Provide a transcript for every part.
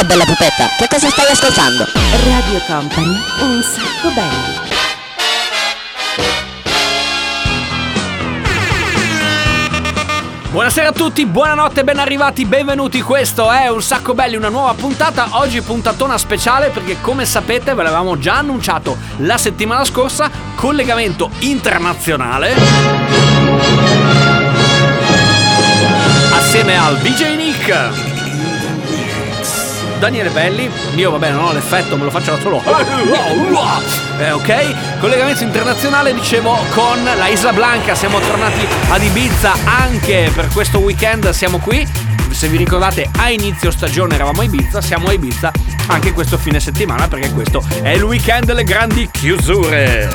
Ciao bella pupetta, che cosa stai ascoltando? Radio Company, un sacco belli. Buonasera a tutti, buonanotte, ben arrivati, benvenuti. Questo è Un Sacco Belli, una nuova puntata. Oggi puntatona speciale perché come sapete ve l'avevamo già annunciato la settimana scorsa, collegamento internazionale assieme al DJ Nick. Daniele Belli, io vabbè non ho l'effetto, me lo faccio da solo. Eh, ok, collegamento internazionale dicevo con la Isla Blanca, siamo tornati ad Ibiza anche per questo weekend, siamo qui. Se vi ricordate a inizio stagione eravamo a Ibiza, siamo a Ibiza anche questo fine settimana perché questo è il weekend delle grandi chiusure.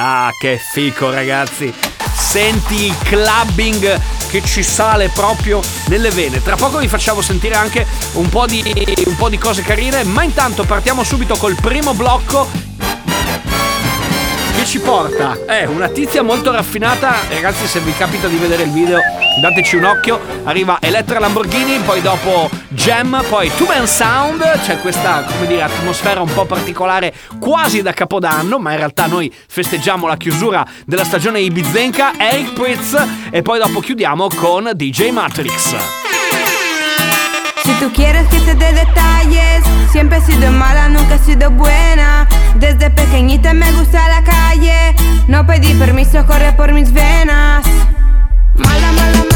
Ah, che fico ragazzi! Senti il clubbing che ci sale proprio nelle vene. Tra poco vi facciamo sentire anche un po' di, un po di cose carine, ma intanto partiamo subito col primo blocco che ci porta? È una tizia molto raffinata, ragazzi se vi capita di vedere il video dateci un occhio, arriva Elettra Lamborghini, poi dopo Gem, poi Two Man Sound, c'è questa come dire atmosfera un po' particolare quasi da capodanno, ma in realtà noi festeggiamo la chiusura della stagione Ibizenka, Eric Pritz e poi dopo chiudiamo con DJ Matrix. Si tú quieres que te dé detalles, siempre he sido mala, nunca he sido buena. Desde pequeñita me gusta la calle, no pedí permiso, corre por mis venas. Mala, mala, mala,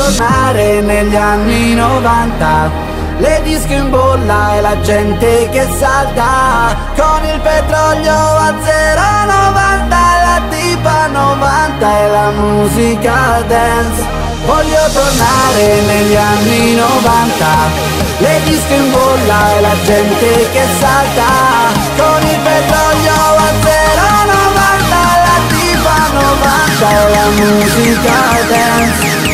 tornare negli anni 90. Le disco in bolla e la gente che salta. Con il petrolio a 0,90 La tipa 90 e la musica dance. Voglio tornare negli anni 90 Le disco in bolla e la gente che salta. Con il petrolio a 0,90 La tipa 90 e la musica dance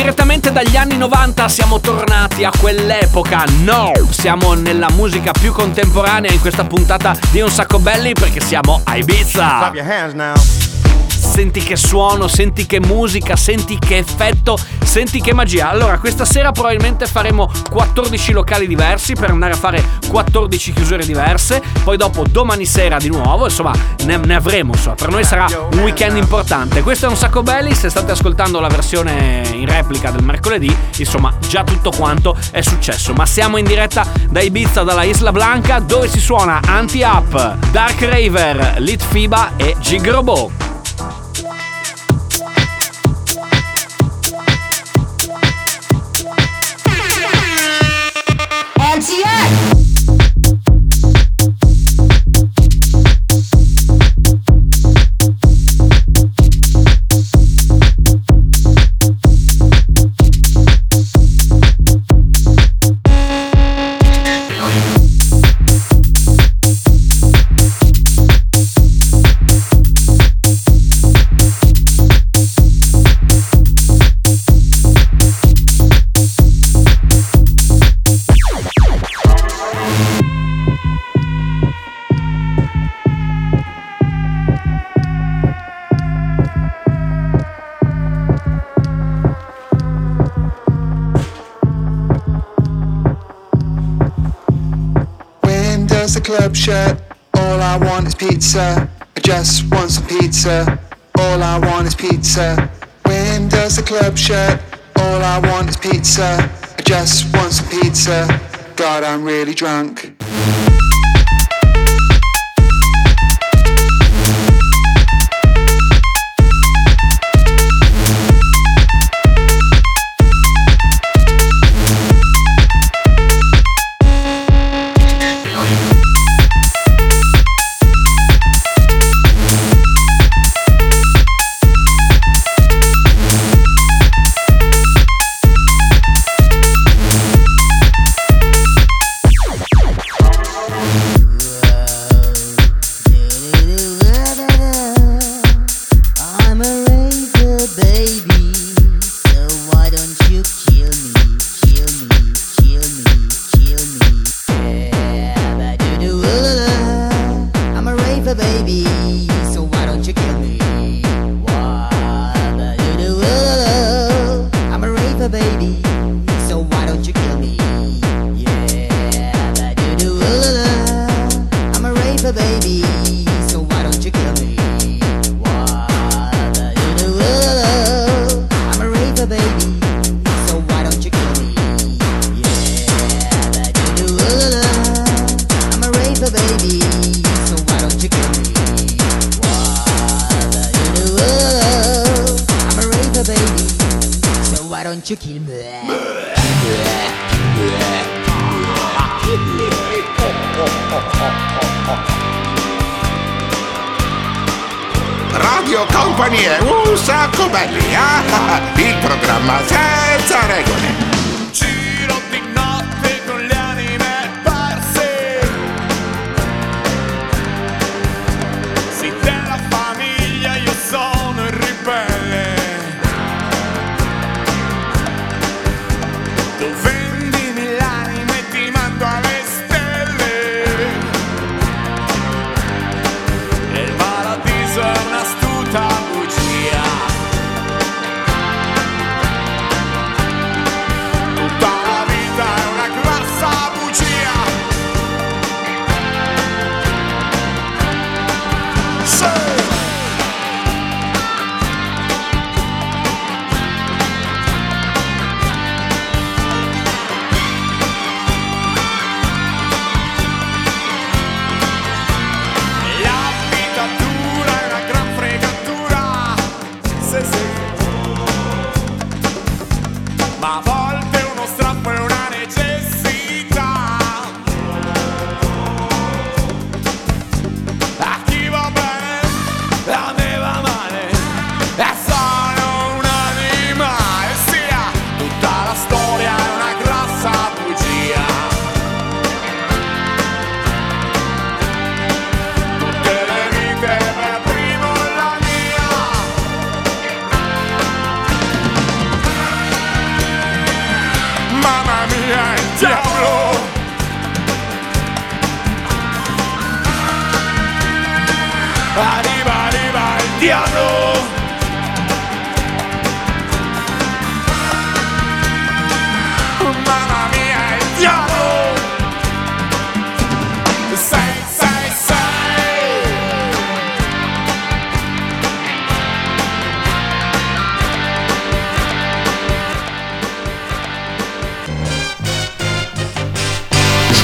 direttamente dagli anni 90 siamo tornati a quell'epoca. No, siamo nella musica più contemporanea in questa puntata di Un Sacco Belli perché siamo a Ibiza. Senti che suono, senti che musica, senti che effetto, senti che magia. Allora, questa sera probabilmente faremo 14 locali diversi per andare a fare 14 chiusure diverse. Poi dopo domani sera di nuovo, insomma, ne, ne avremo. Insomma. Per noi sarà un weekend importante. Questo è un sacco belli. Se state ascoltando la versione in replica del mercoledì, insomma, già tutto quanto è successo. Ma siamo in diretta da Ibiza, dalla Isla Blanca, dove si suona Anti-Up, Dark Raver, Lit Fiba e Gigrobo. Shut? All I want is pizza. I just want some pizza. All I want is pizza. When does the club shut? All I want is pizza. I just want some pizza. God, I'm really drunk.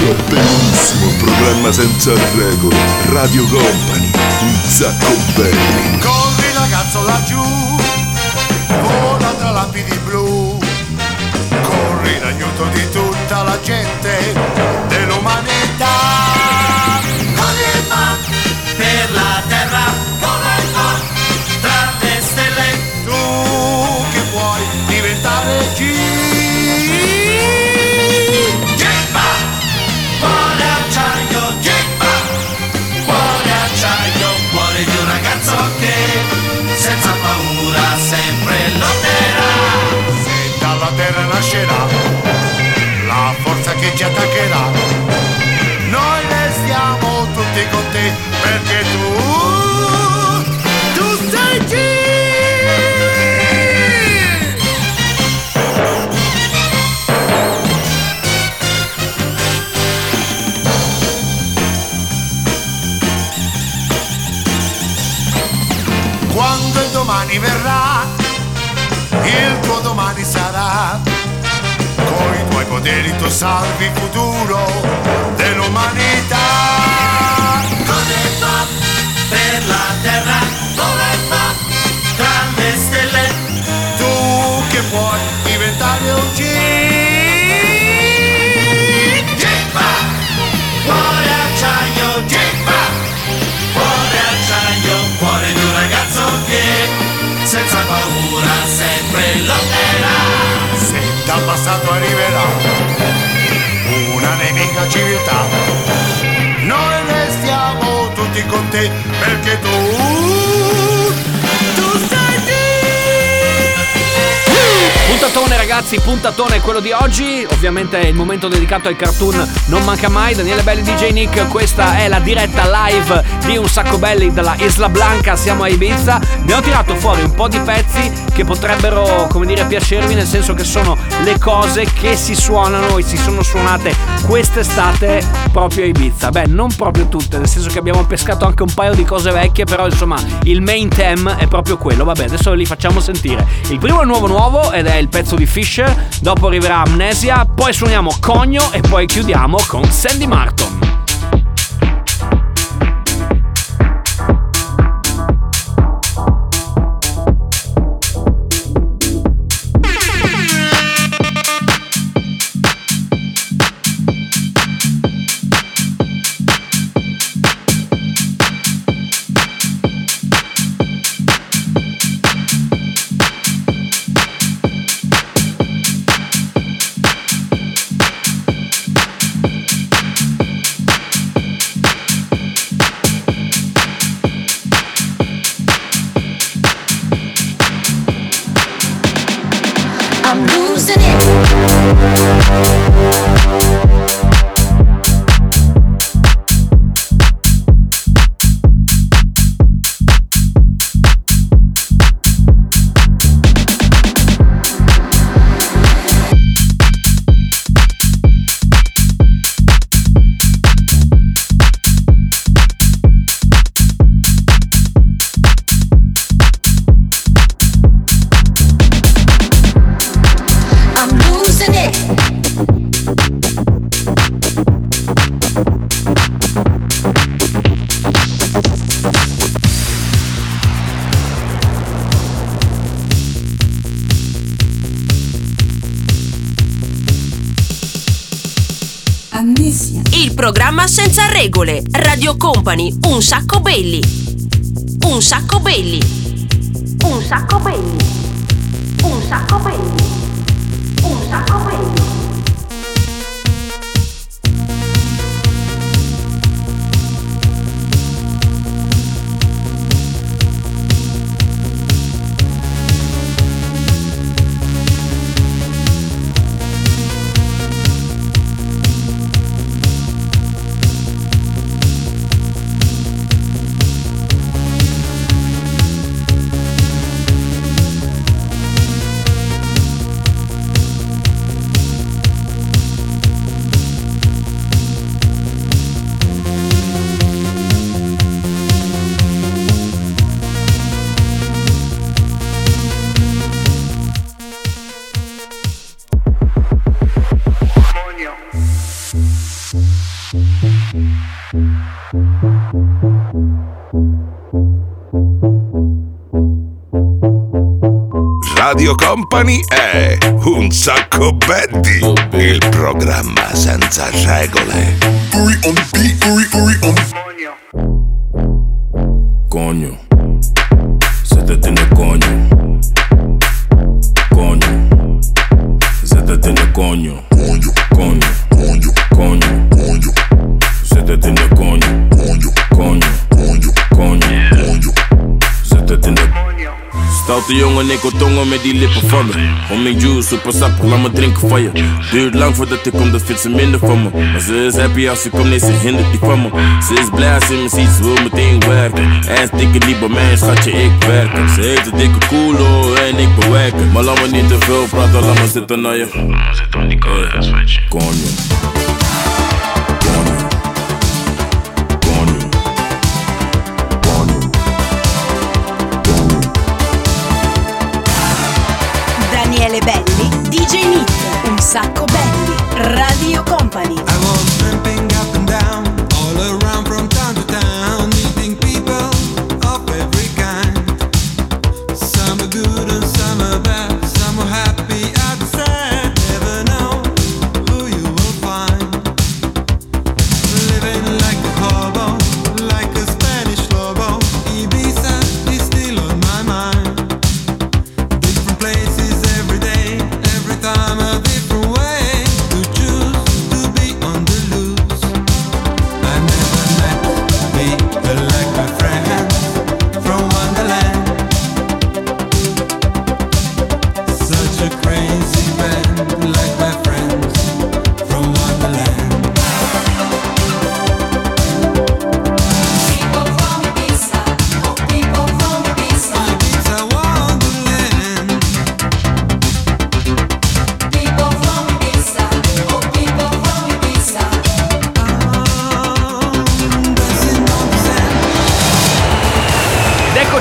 C'è bellissimo programma senza regole, Radio Company, un sacco belli. Corri ragazzo laggiù, vola tra lapidi blu. Corri in aiuto di tutta la gente dell'umanità. Attaccherà, noi restiamo tutti con te perché tu, poteri tu tutti con te perché Ragazzi, puntatone quello di oggi. Ovviamente è il momento dedicato ai cartoon Non manca mai, Daniele Belli DJ Nick Questa è la diretta live di Un Sacco Belli dalla Isla Blanca. Siamo a Ibiza. Abbiamo tirato fuori un po' di pezzi che potrebbero, come dire, piacervi Nel senso che sono le cose che si suonano e si sono suonate quest'estate proprio a Ibiza. Beh, non proprio tutte, nel senso che abbiamo pescato anche un paio di cose vecchie Però insomma, il main theme è proprio quello. Vabbè, adesso li facciamo sentire. Il primo è nuovo nuovo ed è il pezzo di Fisher Dopo arriverà Amnesia Poi suoniamo Cogno e poi chiudiamo con Sandy Martin senza regole. Radio Company, un sacco belli. Un sacco belli. Un sacco belli. Un sacco belli. Un sacco belli. Company è Un sacco belli, il programma senza regole. Coño, Stoute jongen, ik wil tongen met die lippen van me. Om mijn juice, super sap, laat me drinken van je. Duurt lang voordat ik kom, dat vindt ze minder van me. Maar ze is happy als ze komt, nee, ze hindert die van me. Ze is blij als ze me ziet, ze wil meteen werken. En dikke liep bij mij, schatje, ik werk. Ze heeft een dikke koelo en ik bewerken. Maar laat me niet te veel praten, laat me zitten naar je. Zit op die koude Konjo. Daniele sacco belli, Radio Company.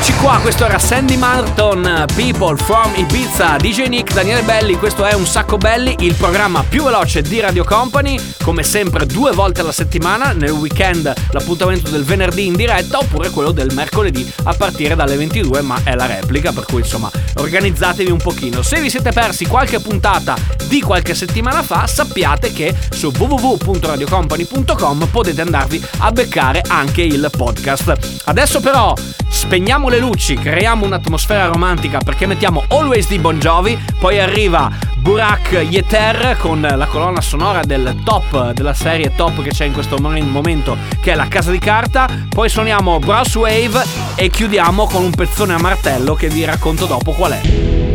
Eccoci qua, questo era Sandy Martin, People from Ibiza, DJ Nick, Daniele Belli, questo è Un Sacco Belli, il programma più veloce di Radio Company, come sempre due volte alla settimana, nel weekend l'appuntamento del venerdì in diretta oppure quello del mercoledì a partire dalle 22, ma è la replica, per cui insomma organizzatevi un pochino. Se vi siete persi qualche puntata di qualche settimana fa, sappiate che su www.radiocompany.com potete andarvi a beccare anche il podcast. Adesso però spegniamo le luci, creiamo un'atmosfera romantica perché mettiamo Always di Bon Jovi, poi arriva Burak Yeter con la colonna sonora del top della serie top che c'è in questo mo- momento che è La Casa di Carta, poi suoniamo Brass Wave e chiudiamo con un pezzone a martello che vi racconto dopo qual è.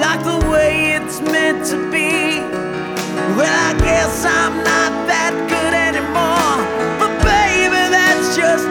like the way it's meant to be. Well, I guess I'm not that good anymore. But baby, that's just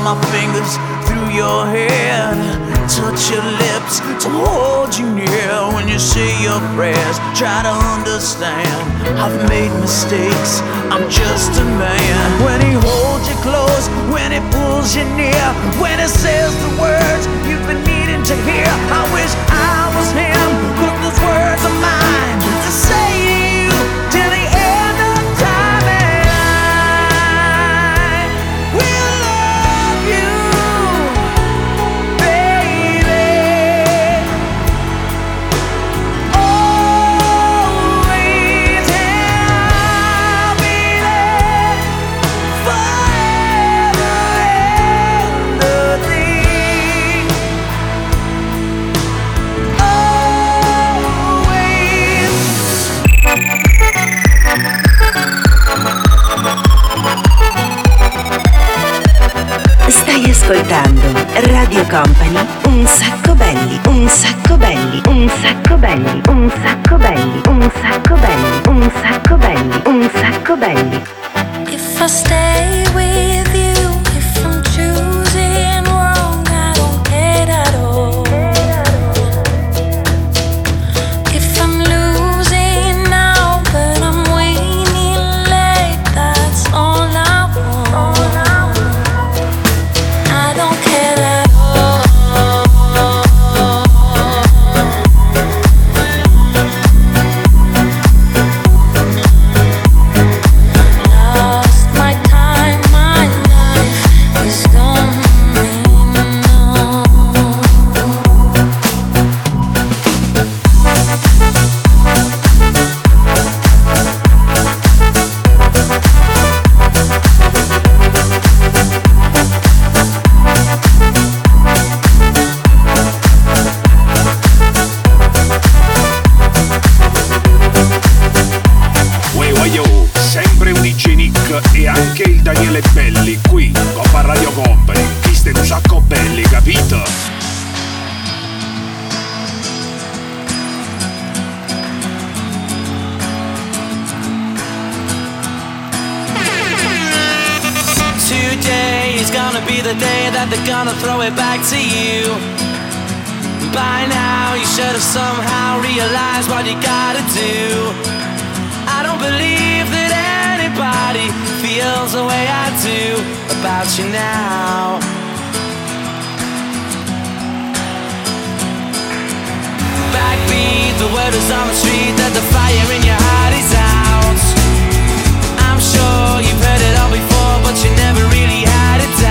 run my fingers through your hair, touch your lips, to hold you near when you say your prayers. Try to understand, I've made mistakes. I'm just a man. When he holds you close, when he pulls you near, when he says the words you've been needing to hear. I wish I Anche il Daniele Belli qui, Coppa Radio Company. Stai un sacco belli, capito? Today is gonna be the day that they're gonna throw it back to you. By now, you should have somehow realized what you gotta do. I don't believe that anybody feels the way I do about you now. Backbeat, the word is on the street that the fire in your heart is out. I'm sure you've heard it all before, but you never really had a doubt.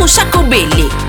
Un sacco belli.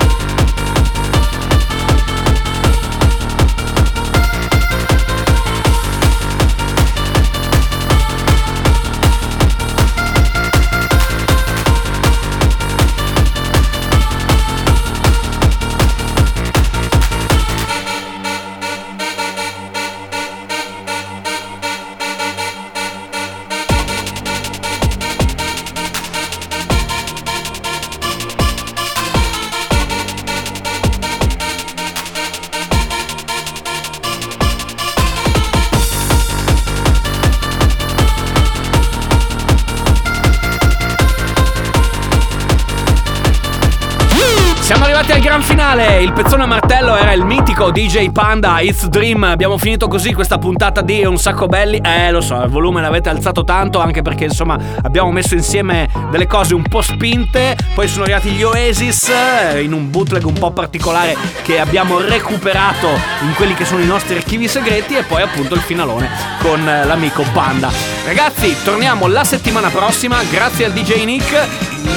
Arrivati al gran finale. Il pezzone a martello era il mitico DJ Panda It's Dream. Abbiamo finito così questa puntata di Un sacco belli. Eh, lo so, il volume l'avete alzato tanto anche perché insomma abbiamo messo insieme delle cose un po' spinte. Poi sono arrivati gli Oasis eh, in un bootleg un po' particolare che abbiamo recuperato in quelli che sono i nostri archivi segreti e poi appunto il finalone con eh, l'amico Panda. Ragazzi, torniamo la settimana prossima. Grazie al DJ Nick.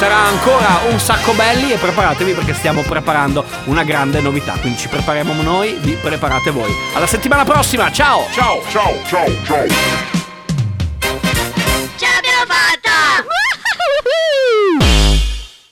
Sarà ancora un sacco belli e preparatevi perché stiamo preparando una grande novità. Quindi ci prepariamo noi, vi preparate voi. Alla settimana prossima, ciao! Ciao, ciao, ciao, ciao.